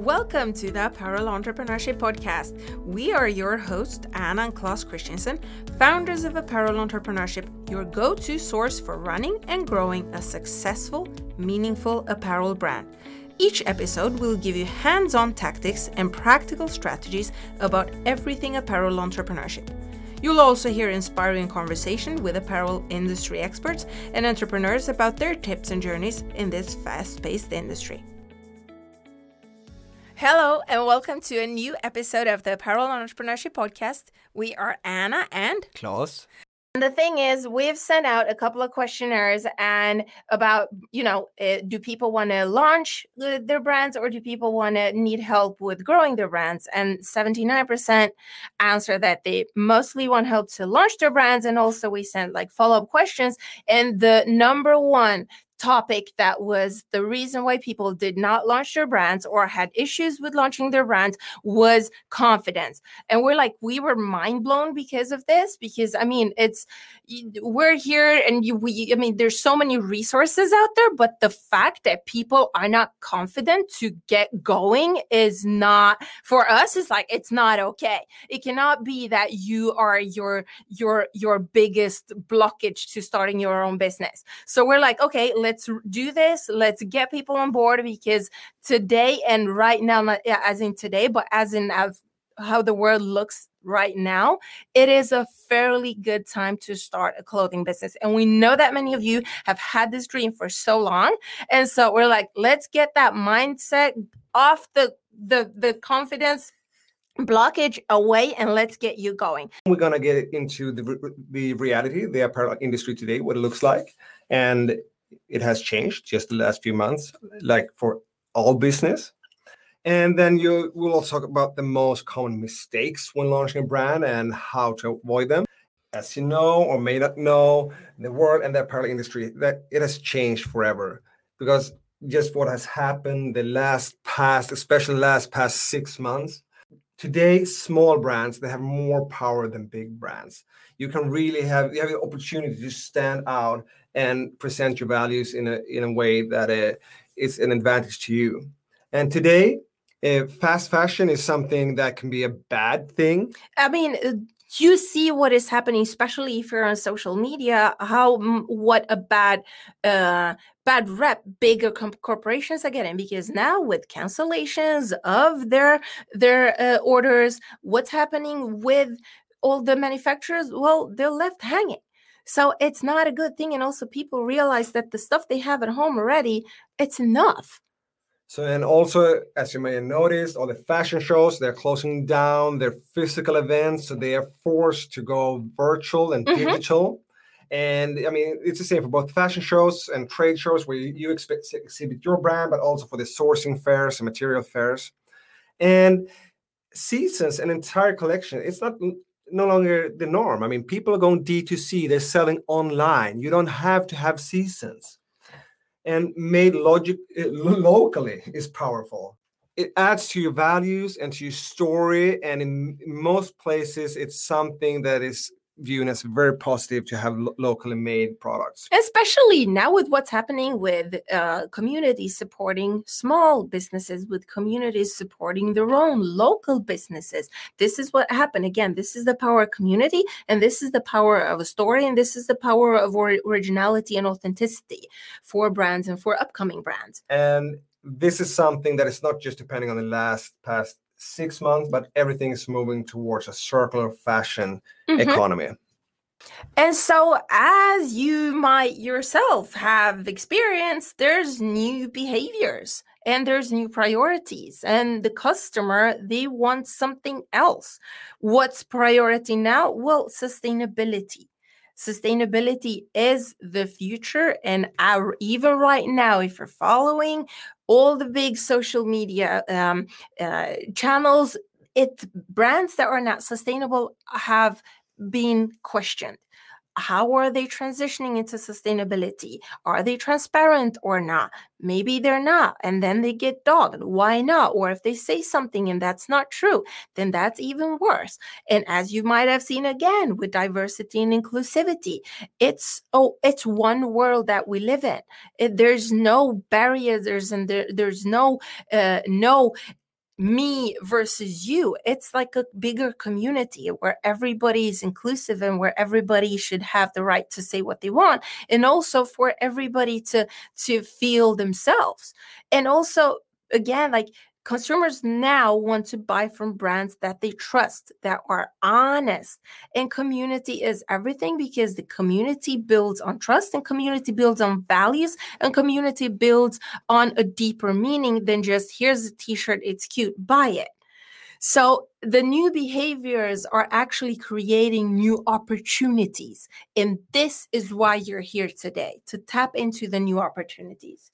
Welcome to the Apparel Entrepreneurship Podcast. We are your hosts, Anna and Klaus Christensen, founders of Apparel Entrepreneurship, your go to source for running and growing a successful, meaningful apparel brand. Each episode will give you hands on tactics and practical strategies about everything apparel entrepreneurship. You'll also hear inspiring conversation with apparel industry experts and entrepreneurs about their tips and journeys in this fast paced industry. Hello, and welcome to a new episode of the Apparel Entrepreneurship Podcast. We are Anna and Klaus. And the thing is, we've sent out a couple of questionnaires and about, you know, uh, do people want to launch their brands or do people want to need help with growing their brands? And 79% answer that they mostly want help to launch their brands. And also, we sent like follow up questions. And the number one topic that was the reason why people did not launch their brands or had issues with launching their brands was confidence. And we're like, we were mind blown because of this, because I mean, it's, we're here and you, we, I mean, there's so many resources out there, but the fact that people are not confident to get going is not, for us, it's like, it's not okay. It cannot be that you are your, your, your biggest blockage to starting your own business. So we're like, okay, let's let's do this let's get people on board because today and right now not as in today but as in how the world looks right now it is a fairly good time to start a clothing business and we know that many of you have had this dream for so long and so we're like let's get that mindset off the the the confidence blockage away and let's get you going. We're going to get into the, the reality, the apparel industry today, what it looks like. And it has changed just the last few months, like for all business. And then you will also talk about the most common mistakes when launching a brand and how to avoid them. As you know or may not know, the world and the apparel industry that it has changed forever because just what has happened the last past, especially last past six months. Today, small brands they have more power than big brands. You can really have you have the opportunity to stand out and present your values in a in a way that uh, is an advantage to you. And today, fast fashion is something that can be a bad thing. I mean, uh, you see what is happening, especially if you're on social media. How what a bad uh, bad rep bigger corporations are getting because now with cancellations of their their uh, orders, what's happening with all the manufacturers? Well, they're left hanging so it's not a good thing. And also, people realize that the stuff they have at home already, it's enough. So, and also, as you may have noticed, all the fashion shows, they're closing down their physical events. So they are forced to go virtual and mm-hmm. digital. And I mean, it's the same for both fashion shows and trade shows where you, you expect to exhibit your brand, but also for the sourcing fairs and material fairs. And seasons, an entire collection, it's not no longer the norm. I mean, people are going D2C, they're selling online. You don't have to have seasons. And made logic uh, locally is powerful. It adds to your values and to your story. And in most places, it's something that is viewing as very positive to have lo- locally made products. Especially now with what's happening with uh, communities supporting small businesses, with communities supporting their own local businesses. This is what happened. Again, this is the power of community, and this is the power of a story, and this is the power of or- originality and authenticity for brands and for upcoming brands. And this is something that is not just depending on the last past six months, but everything is moving towards a circular fashion mm-hmm. economy. And so, as you might yourself have experienced, there's new behaviors and there's new priorities, and the customer they want something else. What's priority now? Well, sustainability. Sustainability is the future, and our, even right now, if you're following all the big social media um, uh, channels, it brands that are not sustainable have been questioned how are they transitioning into sustainability? Are they transparent or not? Maybe they're not. And then they get dogged. Why not? Or if they say something and that's not true, then that's even worse. And as you might have seen again with diversity and inclusivity, it's oh, it's one world that we live in. It, there's no barriers, there's and there, there's no uh, no me versus you. It's like a bigger community where everybody is inclusive and where everybody should have the right to say what they want and also for everybody to to feel themselves. And also again like consumers now want to buy from brands that they trust, that are honest. And community is everything because the community builds on trust, and community builds on values, and community builds on a deeper meaning than just here's a t shirt, it's cute, buy it. So the new behaviors are actually creating new opportunities. And this is why you're here today to tap into the new opportunities.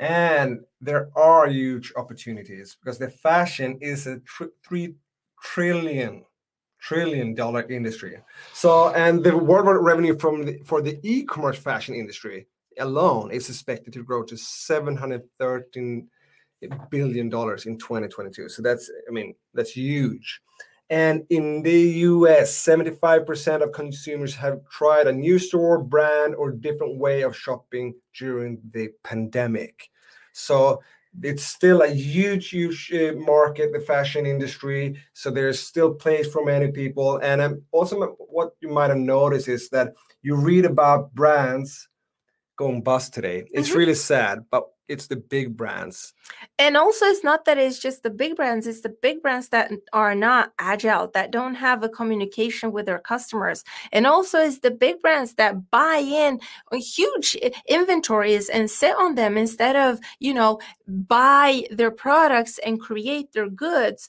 And there are huge opportunities because the fashion is a tr- three trillion trillion dollar industry. So, and the worldwide revenue from the, for the e-commerce fashion industry alone is expected to grow to 713 billion dollars in 2022. So that's, I mean, that's huge. And in the US, 75% of consumers have tried a new store, brand, or different way of shopping during the pandemic. So it's still a huge, huge uh, market, the fashion industry. So there's still place for many people. And um, also, what you might have noticed is that you read about brands going bust today. It's mm-hmm. really sad, but it's the big brands. And also it's not that it's just the big brands it's the big brands that are not agile that don't have a communication with their customers. And also it's the big brands that buy in huge inventories and sit on them instead of you know buy their products and create their goods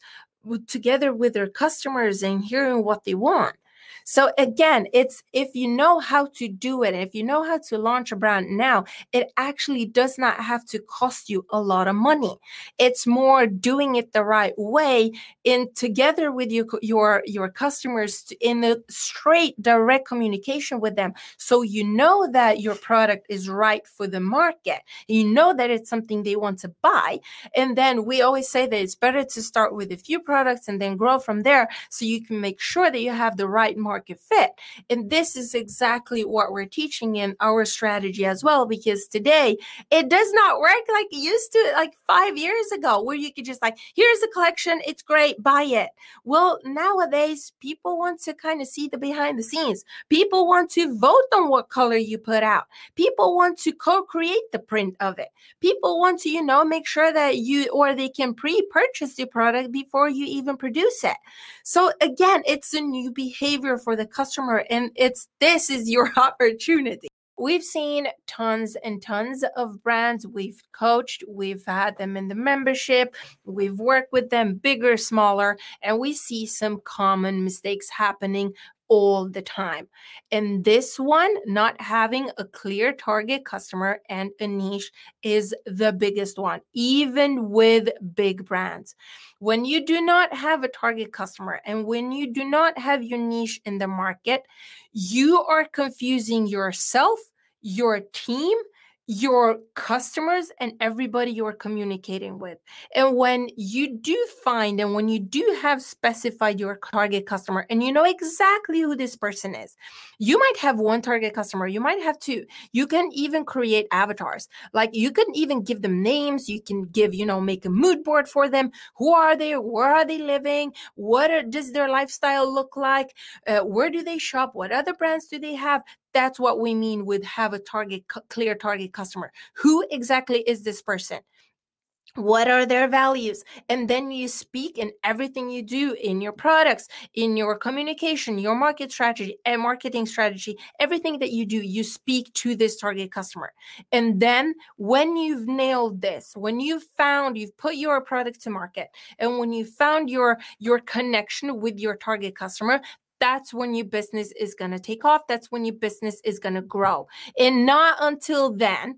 together with their customers and hearing what they want so again, it's if you know how to do it, and if you know how to launch a brand now, it actually does not have to cost you a lot of money. It's more doing it the right way in together with you, your your customers in the straight direct communication with them. So you know that your product is right for the market. You know that it's something they want to buy. And then we always say that it's better to start with a few products and then grow from there so you can make sure that you have the right market fit. And this is exactly what we're teaching in our strategy as well, because today it does not work like it used to, like five years ago, where you could just like, here's a collection, it's great, buy it. Well, nowadays, people want to kind of see the behind the scenes. People want to vote on what color you put out. People want to co create the print of it. People want to, you know, make sure that you or they can pre purchase the product before you even produce it. So, again, it's a new behavior for the customer and it's this is your opportunity. We've seen tons and tons of brands. We've coached we've had them in the membership we've worked with them bigger smaller and we see some common mistakes happening all the time. And this one, not having a clear target customer and a niche is the biggest one, even with big brands. When you do not have a target customer and when you do not have your niche in the market, you are confusing yourself, your team, your customers and everybody you're communicating with. And when you do find and when you do have specified your target customer and you know exactly who this person is, you might have one target customer, you might have two. You can even create avatars. Like you can even give them names, you can give, you know, make a mood board for them. Who are they? Where are they living? What are, does their lifestyle look like? Uh, where do they shop? What other brands do they have? That's what we mean with have a target, clear target customer. Who exactly is this person? what are their values and then you speak in everything you do in your products in your communication your market strategy and marketing strategy everything that you do you speak to this target customer and then when you've nailed this when you've found you've put your product to market and when you found your your connection with your target customer that's when your business is going to take off. That's when your business is going to grow. And not until then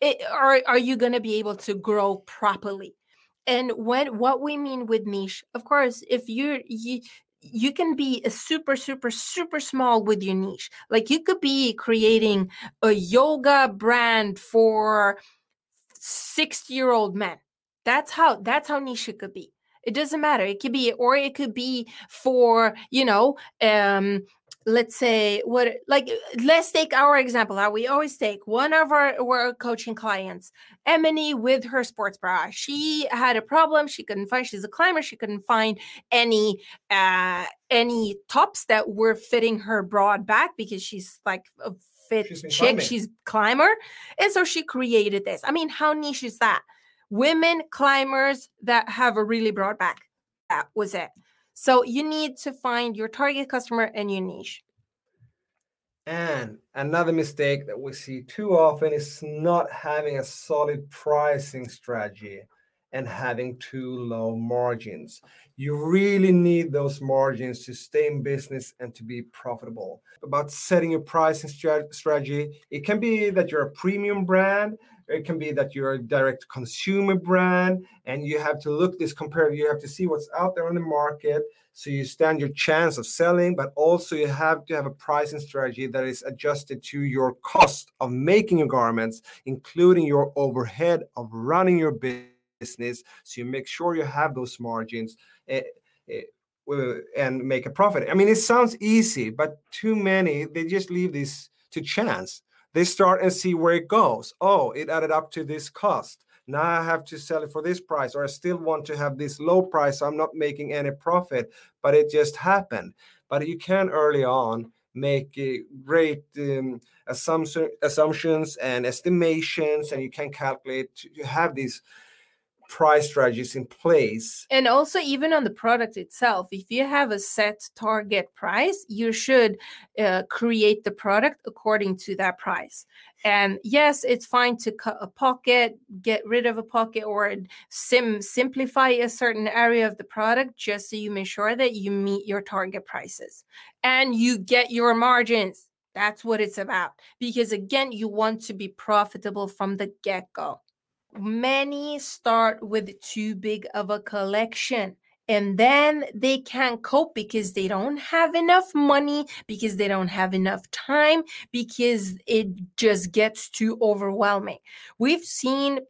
it, are, are you going to be able to grow properly. And when what we mean with niche, of course, if you're you, you can be a super super super small with your niche like you could be creating a yoga brand for 60 year old men that's how that's how niche it could be it doesn't matter. It could be, or it could be for, you know, um, let's say what like let's take our example how we always take one of our, our coaching clients emily with her sports bra. She had a problem. She couldn't find she's a climber. She couldn't find any uh any tops that were fitting her broad back because she's like a fit She's chick. climbing. she's climber. And so she created this. I mean how niche is that women climbers that have a really broad back that was it so you need to find your target customer and your niche. And another mistake that we see too often is not having a solid pricing strategy and having too low margins. You really need those margins to stay in business and to be profitable. About setting your pricing strategy, it can be that you're a premium brand, it can be that you're a direct consumer brand, and you have to look this comparative. You have to see what's out there on the market so you stand your chance of selling, but also you have to have a pricing strategy that is adjusted to your cost of making your garments, including your overhead of running your business. So you make sure you have those margins. eh, eh, and make a profit. I mean, it sounds easy, but too many they just leave this to chance. They start and see where it goes. Oh, it added up to this cost. Now I have to sell it for this price, or I still want to have this low price. So I'm not making any profit, but it just happened. But you can early on make great um, assumption, assumptions and estimations, and you can calculate to have these price strategies in place. And also, even on the product itself, if you have a set target price, you should uh, create the product according to that price. And yes, it's fine to cut a pocket, get rid of a pocket, or sim- simplify a certain area of the product just so you make sure that you meet your target prices and you get your margins. That's what it's about. Because again, you want to be profitable from the get go many start with too big of a collection and then they can't cope because they don't have enough money because they don't have enough time because it just gets too overwhelming. We've seen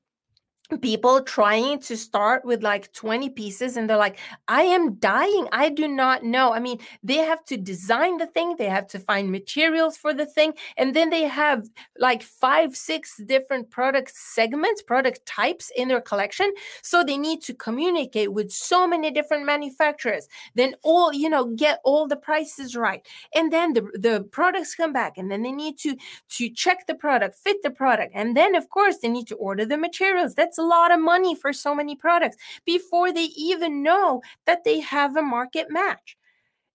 people trying to start with like 20 pieces and they're like i am dying. I do not know. I mean they have to design the thing they have to find materials for the thing and then they have like five six different product segments product types in their collection so they need to communicate with so many different manufacturers. Then all you know get all the prices right and then the, the products come back and then they need to to check the product fit the product and then of course they need to order the materials. That's a lot of money for so many products before they even know that they have a market match.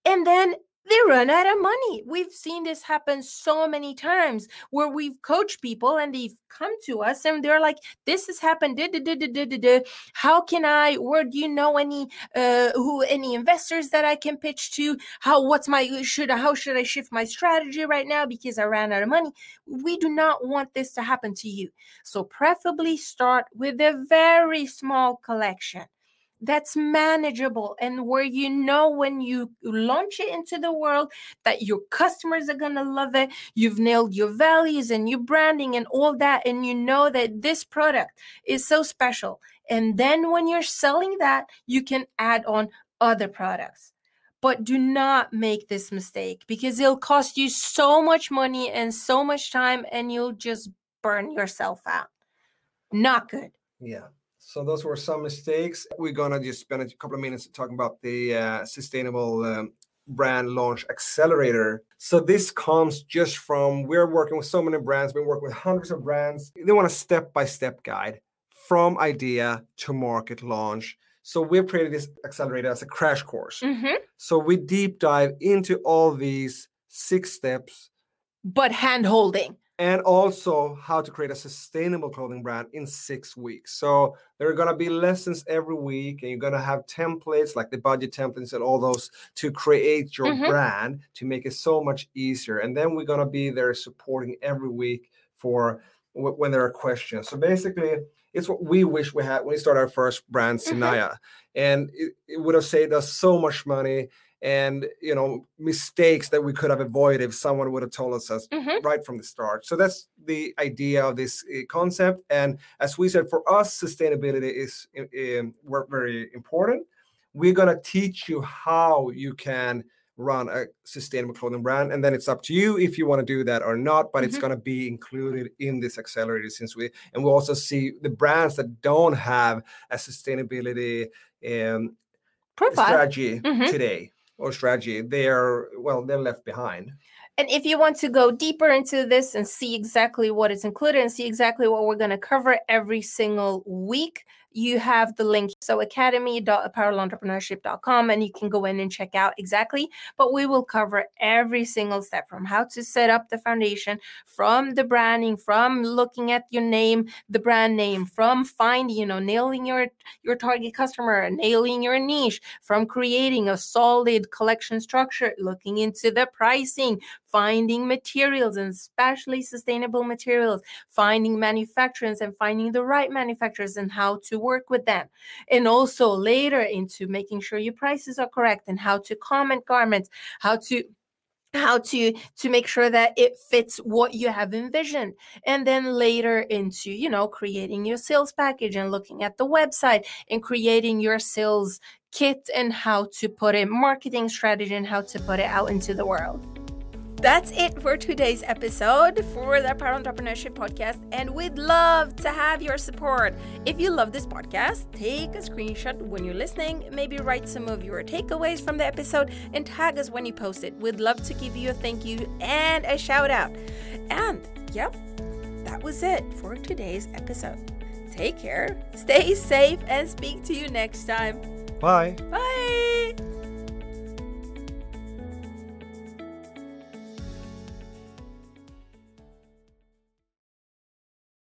And then they run out of money. We've seen this happen so many times where we've coached people and they've come to us and they're like, "This has happened. Da. How can I? Where do you know any uh, who any investors that I can pitch to? How? What's my should? How should I shift my strategy right now because I ran out of money? We do not want this to happen to you. So preferably start with a very small collection that's manageable and where you know when you launch it into the world that your customers are going to love it you've nailed your values and your branding and all that and you know that this product is so special and then when you're selling that you can add on other products. But do not make this mistake because it'll cost you so much money and so much time and you'll just burn yourself out. Not good. Yeah. So those were some mistakes. We're gonna just spend a couple of minutes talking about the uh, sustainable um, brand launch accelerator. So this comes just from we're working with so many brands. We're working with hundreds of brands. They want a step-by-step guide from idea to market launch. So we've created this accelerator as a crash course. Mhm. So we deep dive into all these six steps but hand holding and also how to create a sustainable clothing brand in six weeks. So there are going to be lessons every week, and you're going to have templates like the budget templates and all those to create your Mhm. brand to make it so much easier. And then we're going to be there supporting every week for wh- when there are questions. So basically, it's what we wish we had when we started our first brand, Mhm. And it, it would have saved us so much money and you know mistakes that we could have avoided if someone would have told us Mhm. right from the start. So that's the idea of this uh, concept. And as we said, for us, sustainability is um, we're very important. We're gonna teach you how you can run a sustainable clothing brand and then it's up to you if you want to do that or not but mm-hmm. it's going to be included in this accelerator since we and we also see the brands that don't have a sustainability um, strategy mm-hmm. today or strategy they're well they're left behind. And if you want to go deeper into this and see exactly what is included and see exactly what we're going to cover every single week you have the link. So academy.apparelentrepreneurship.com and you can go in and check out exactly. But we will cover every single step from how to set up the foundation, from the branding, from looking at your name, the brand name, from finding, you know, nailing your your target customer, nailing your niche, from creating a solid collection structure, looking into the pricing, finding materials and especially sustainable materials, finding manufacturers and finding the right manufacturers and how to work with them. And also later into making sure your prices are correct and how to comment garments, how to how to to make sure that it fits what you have envisioned and then later into you know creating your sales package and looking at the website and creating your sales kit and how to put a marketing strategy and how to put it out into the world that's it for today's episode for the Apparel Entrepreneurship Podcast, and we'd love to have your support. If you love this podcast, take a screenshot when you're listening, maybe write some of your takeaways from the episode, and tag us when you post it. We'd love to give you a thank you and a shout out. And yep, that was it for today's episode. Take care, stay safe, and speak to you next time. Bye. Bye.